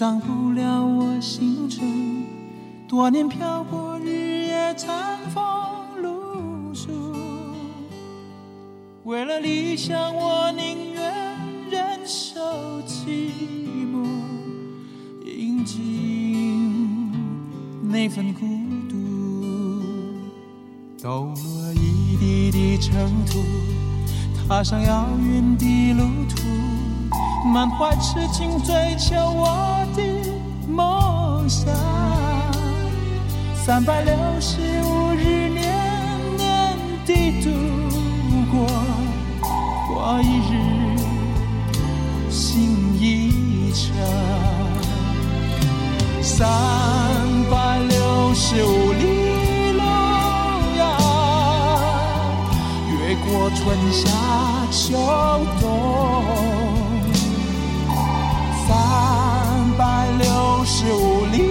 挡不了我行程，多年漂泊，日夜餐风露宿。为了理想，我宁愿忍受寂寞，饮尽那份孤独。抖落一地的尘土，踏上遥远的路途。满怀痴情追求我的梦想，三百六十五日年年的度过，过一日心一程，三百六十五里路呀，越过春夏秋冬。努力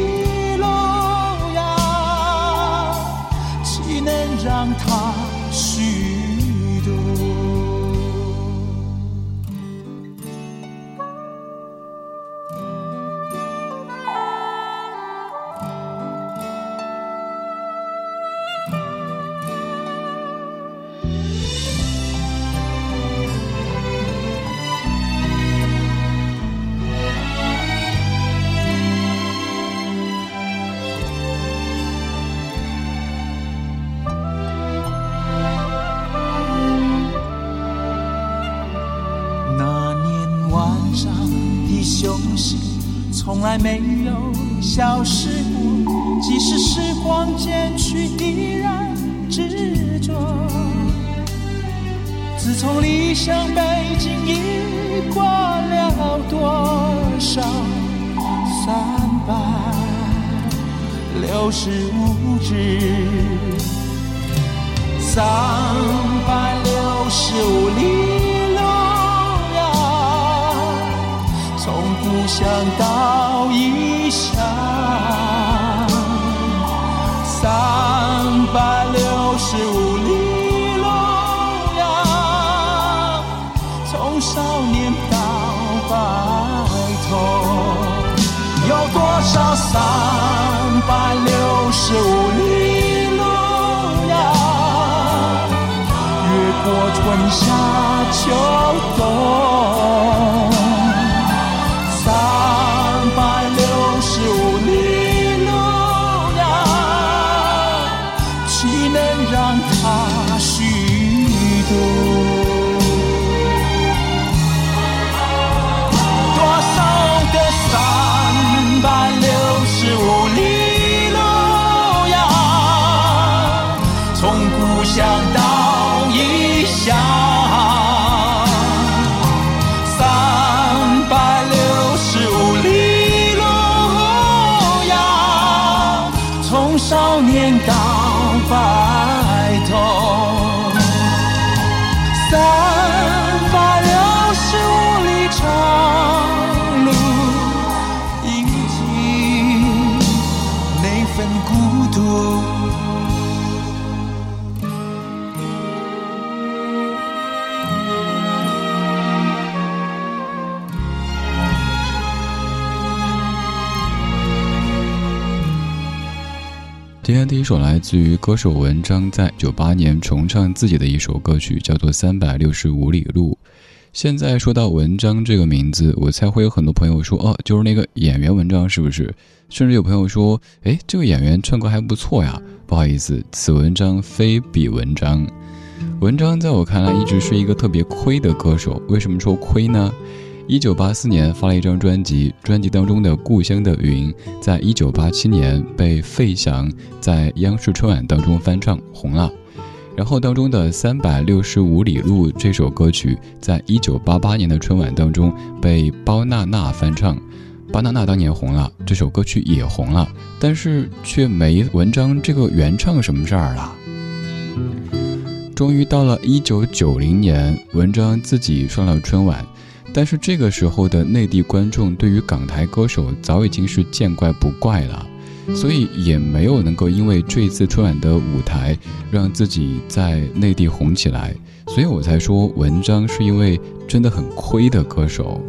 心从来没有消失过，即使时光渐去，依然执着。自从离乡背井，已过了多少三百六十五日，三百六十五里。从故乡到异乡，三百六十五里路呀，从少年到白头，有多少三百六十五里路呀？越过春夏秋到今天第一首来自于歌手文章在九八年重唱自己的一首歌曲，叫做《三百六十五里路》。现在说到文章这个名字，我猜会有很多朋友说：“哦，就是那个演员文章，是不是？”甚至有朋友说：“哎，这个演员唱歌还不错呀。”不好意思，此文章非彼文章。文章在我看来一直是一个特别亏的歌手。为什么说亏呢？一九八四年发了一张专辑，专辑当中的《故乡的云》在一九八七年被费翔在央视春晚当中翻唱红了。然后当中的《三百六十五里路》这首歌曲，在一九八八年的春晚当中被包娜娜翻唱，包娜娜当年红了，这首歌曲也红了，但是却没文章这个原唱什么事儿了。终于到了一九九零年，文章自己上了春晚。但是这个时候的内地观众对于港台歌手早已经是见怪不怪了，所以也没有能够因为这一次春晚的舞台让自己在内地红起来，所以我才说文章是因为真的很亏的歌手。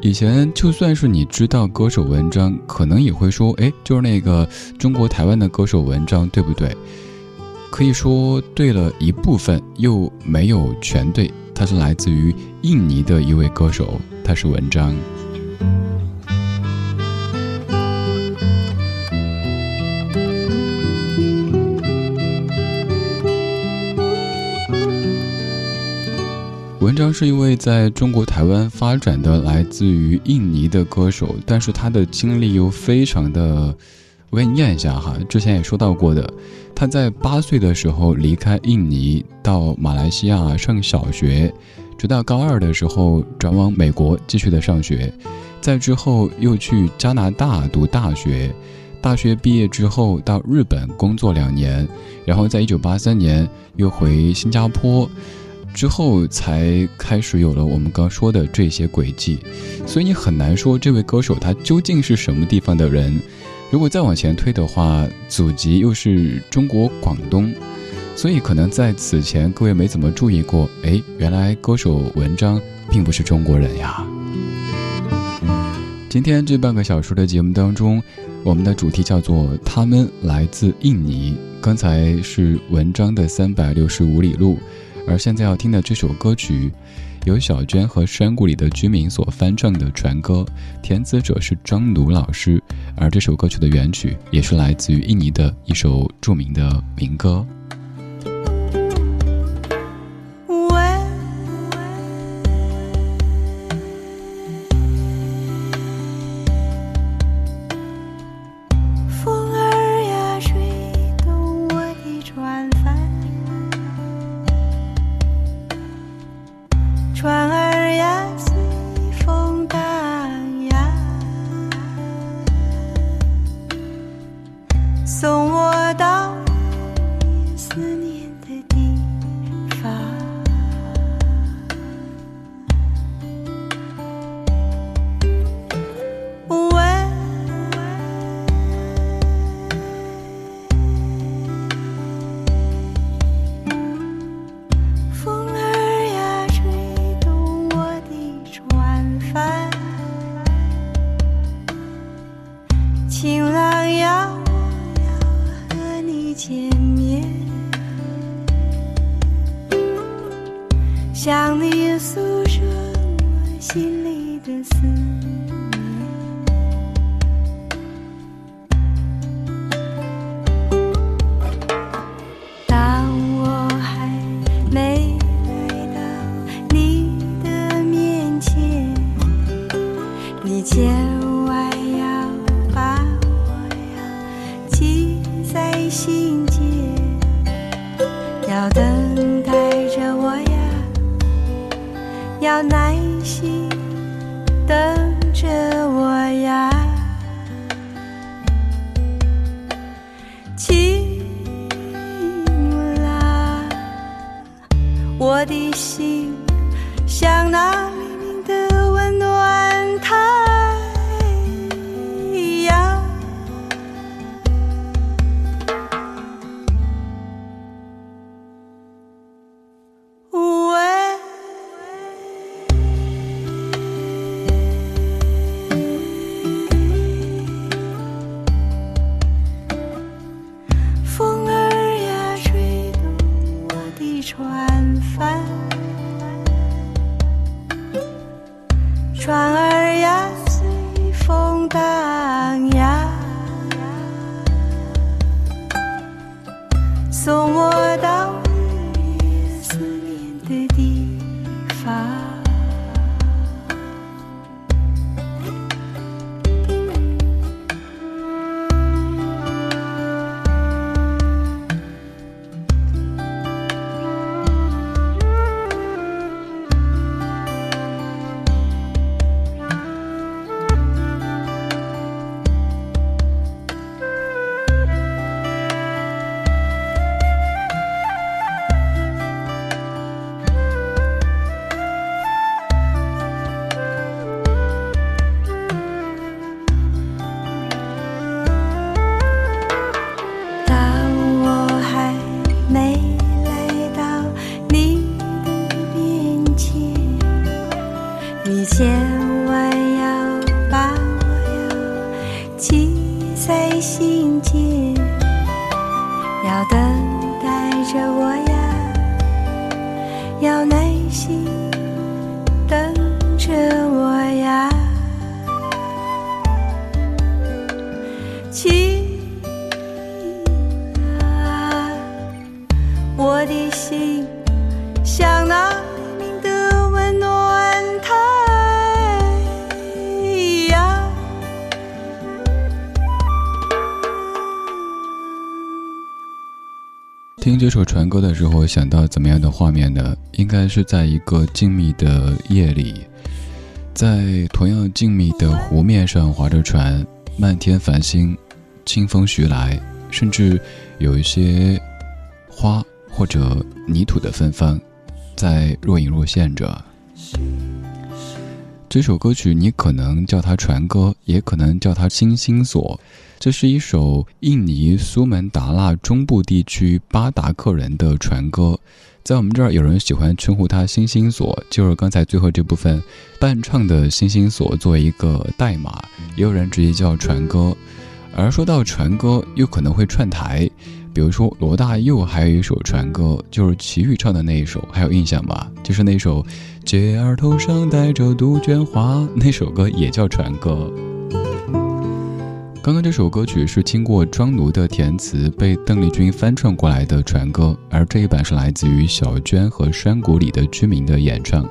以前就算是你知道歌手文章，可能也会说，哎，就是那个中国台湾的歌手文章，对不对？可以说对了一部分，又没有全对。他是来自于印尼的一位歌手，他是文章。文章是一位在中国台湾发展的来自于印尼的歌手，但是他的经历又非常的，我给你念一下哈，之前也说到过的。他在八岁的时候离开印尼，到马来西亚上小学，直到高二的时候转往美国继续的上学，在之后又去加拿大读大学，大学毕业之后到日本工作两年，然后在一九八三年又回新加坡，之后才开始有了我们刚说的这些轨迹，所以你很难说这位歌手他究竟是什么地方的人。如果再往前推的话，祖籍又是中国广东，所以可能在此前各位没怎么注意过。哎，原来歌手文章并不是中国人呀。今天这半个小时的节目当中，我们的主题叫做“他们来自印尼”。刚才是文章的三百六十五里路，而现在要听的这首歌曲。由小娟和山谷里的居民所翻唱的传歌，填词者是张奴老师，而这首歌曲的原曲也是来自于印尼的一首著名的民歌。听这首《船歌》的时候，想到怎么样的画面呢？应该是在一个静谧的夜里，在同样静谧的湖面上划着船，漫天繁星，清风徐来，甚至有一些花或者泥土的芬芳，在若隐若现着。这首歌曲你可能叫它船歌，也可能叫它星星锁。这是一首印尼苏门答腊中部地区巴达克人的船歌，在我们这儿有人喜欢称呼它“星星锁”，就是刚才最后这部分伴唱的“星星锁”作为一个代码，也有人直接叫船歌。而说到船歌，又可能会串台，比如说罗大佑还有一首船歌，就是齐豫唱的那一首，还有印象吧？就是那首《姐儿头上戴着杜鹃花》，那首歌也叫船歌。刚刚这首歌曲是经过庄奴的填词，被邓丽君翻唱过来的传歌，而这一版是来自于小娟和山谷里的居民的演唱。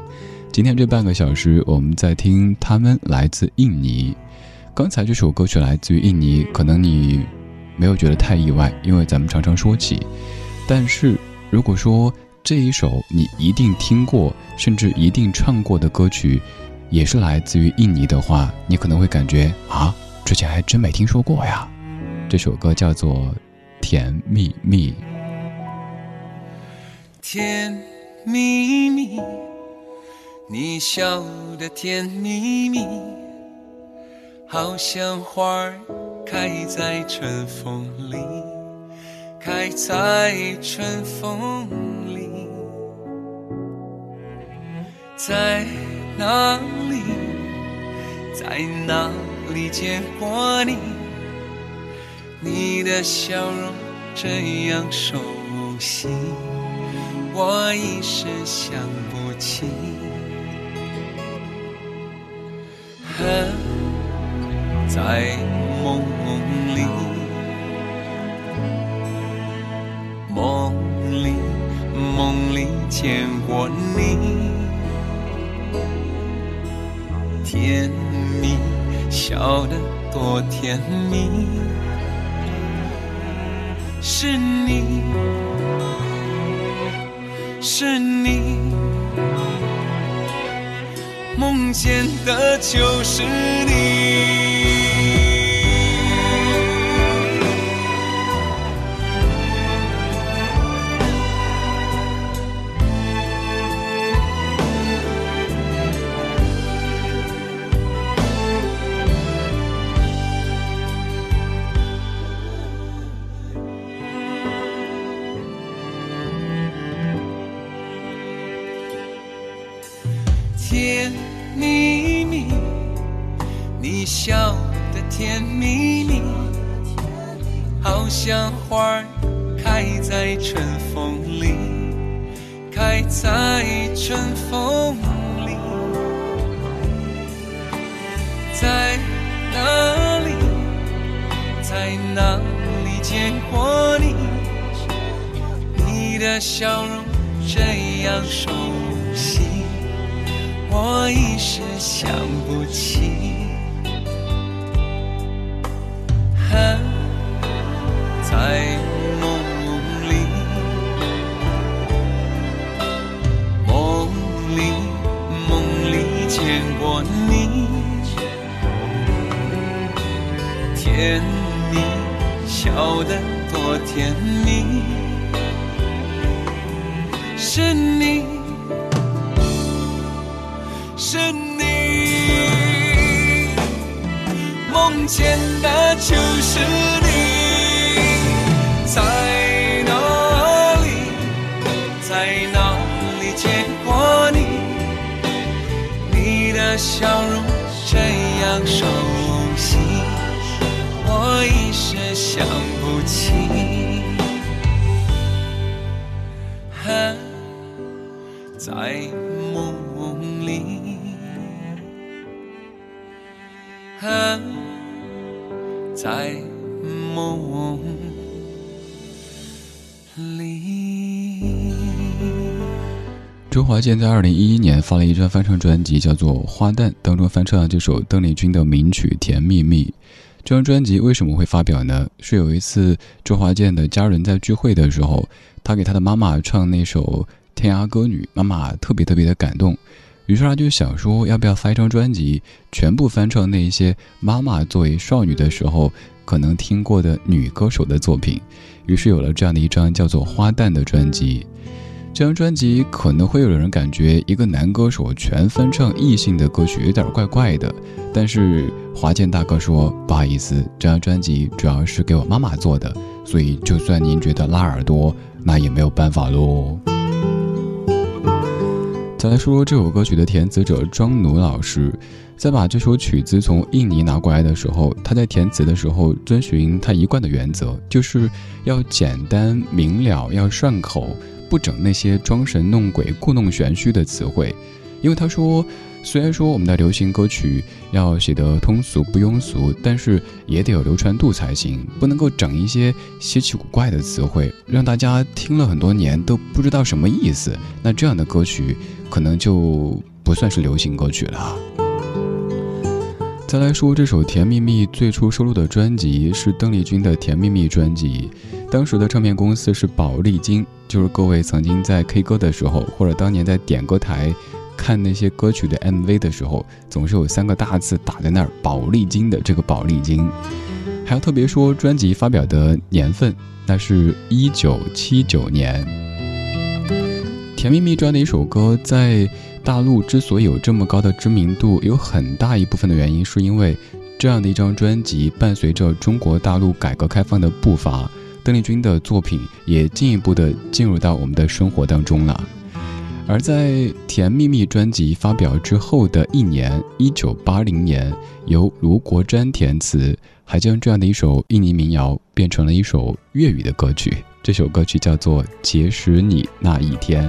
今天这半个小时，我们在听他们来自印尼。刚才这首歌曲来自于印尼，可能你没有觉得太意外，因为咱们常常说起。但是如果说这一首你一定听过，甚至一定唱过的歌曲，也是来自于印尼的话，你可能会感觉啊。之前还真没听说过呀，这首歌叫做《甜蜜蜜》。甜蜜蜜，你笑得甜蜜蜜，好像花儿开在春风里，开在春风里，在哪里，在哪？里见过你，你的笑容这样熟悉，我一时想不起。在梦里，梦里梦里见过你，天。笑得多甜蜜，是你，是你，梦见的就是你。甜蜜蜜你笑得甜蜜蜜好像花儿开在春风里开在春风里在哪里在哪里见过你？你的笑容这样熟我一时想不起啊在梦里梦里梦里见过你。甜蜜笑得多甜蜜是你是你梦见的就是你在哪里在哪里见过你？你的笑容这样熟悉我一时想不起。梦。周华健在二零一一年发了一张翻唱专辑，叫做《花旦》，当中翻唱了这首邓丽君的名曲《甜蜜蜜》。这张专辑为什么会发表呢？是有一次周华健的家人在聚会的时候，他给他的妈妈唱那首《天涯歌女》，妈妈特别特别的感动，于是他就想说，要不要发一张专辑，全部翻唱那一些妈妈作为少女的时候可能听过的女歌手的作品，于是有了这样的一张叫做《花旦》的专辑。这张专辑可能会有人感觉一个男歌手全翻唱异性的歌曲有点怪怪的，但是华健大哥说不好意思，这张专辑主要是给我妈妈做的，所以就算您觉得拉耳朵，那也没有办法喽。再来说说这首歌曲的填词者庄奴老师，在把这首曲子从印尼拿过来的时候，他在填词的时候遵循他一贯的原则，就是要简单明了，要顺口。不整那些装神弄鬼、故弄玄虚的词汇，因为他说，虽然说我们的流行歌曲要写得通俗不庸俗，但是也得有流传度才行，不能够整一些稀奇古怪的词汇，让大家听了很多年都不知道什么意思。那这样的歌曲可能就不算是流行歌曲了。再来说这首《甜蜜蜜》，最初收录的专辑是邓丽君的《甜蜜蜜》专辑，当时的唱片公司是宝丽金。就是各位曾经在 K 歌的时候，或者当年在点歌台看那些歌曲的 MV 的时候，总是有三个大字打在那儿“宝丽金”的这个宝丽金。还要特别说专辑发表的年份，那是一九七九年。《甜蜜蜜》这样的一首歌，在大陆之所以有这么高的知名度，有很大一部分的原因，是因为这样的一张专辑伴随着中国大陆改革开放的步伐。邓丽君的作品也进一步的进入到我们的生活当中了。而在《甜蜜蜜》专辑发表之后的一年，一九八零年，由卢国詹填词，还将这样的一首印尼民谣变成了一首粤语的歌曲。这首歌曲叫做《结识你那一天》。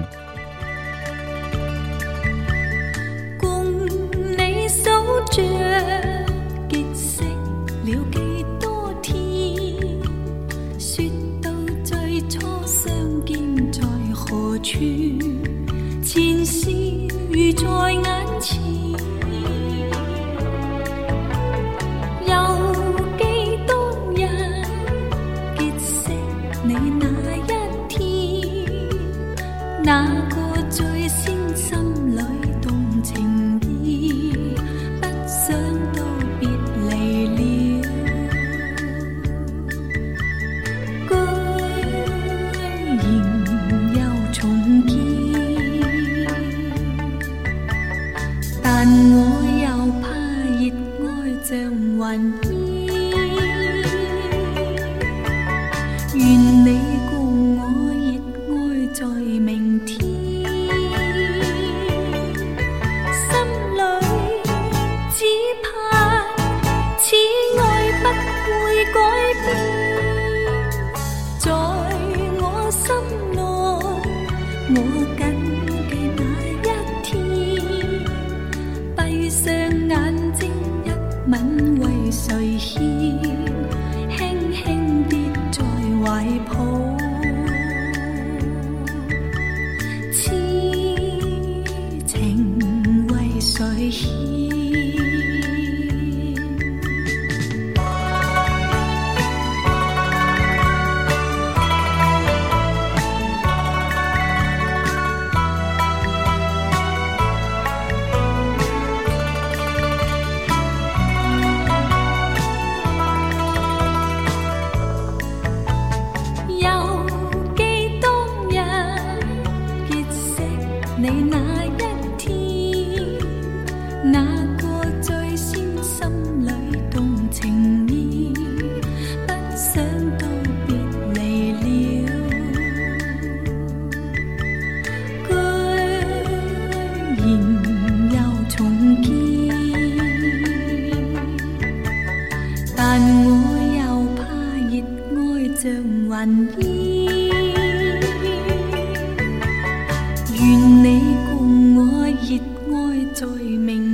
愿你共我热爱在明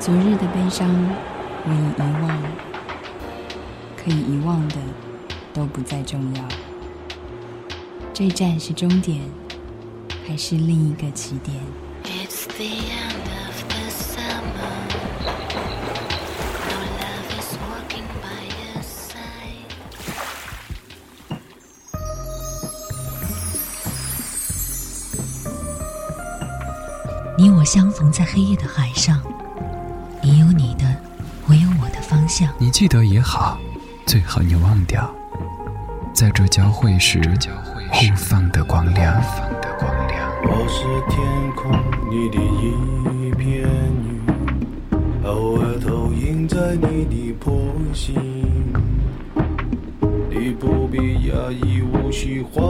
昨日的悲伤，我已遗忘。可以遗忘的，都不再重要。这站是终点，还是另一个起点？你我相逢在黑夜的海上。你记得也好，最好你忘掉，在这交汇时互放的光亮。我是天空里的一片云，偶尔投影在你的波心。你不必讶异，无需欢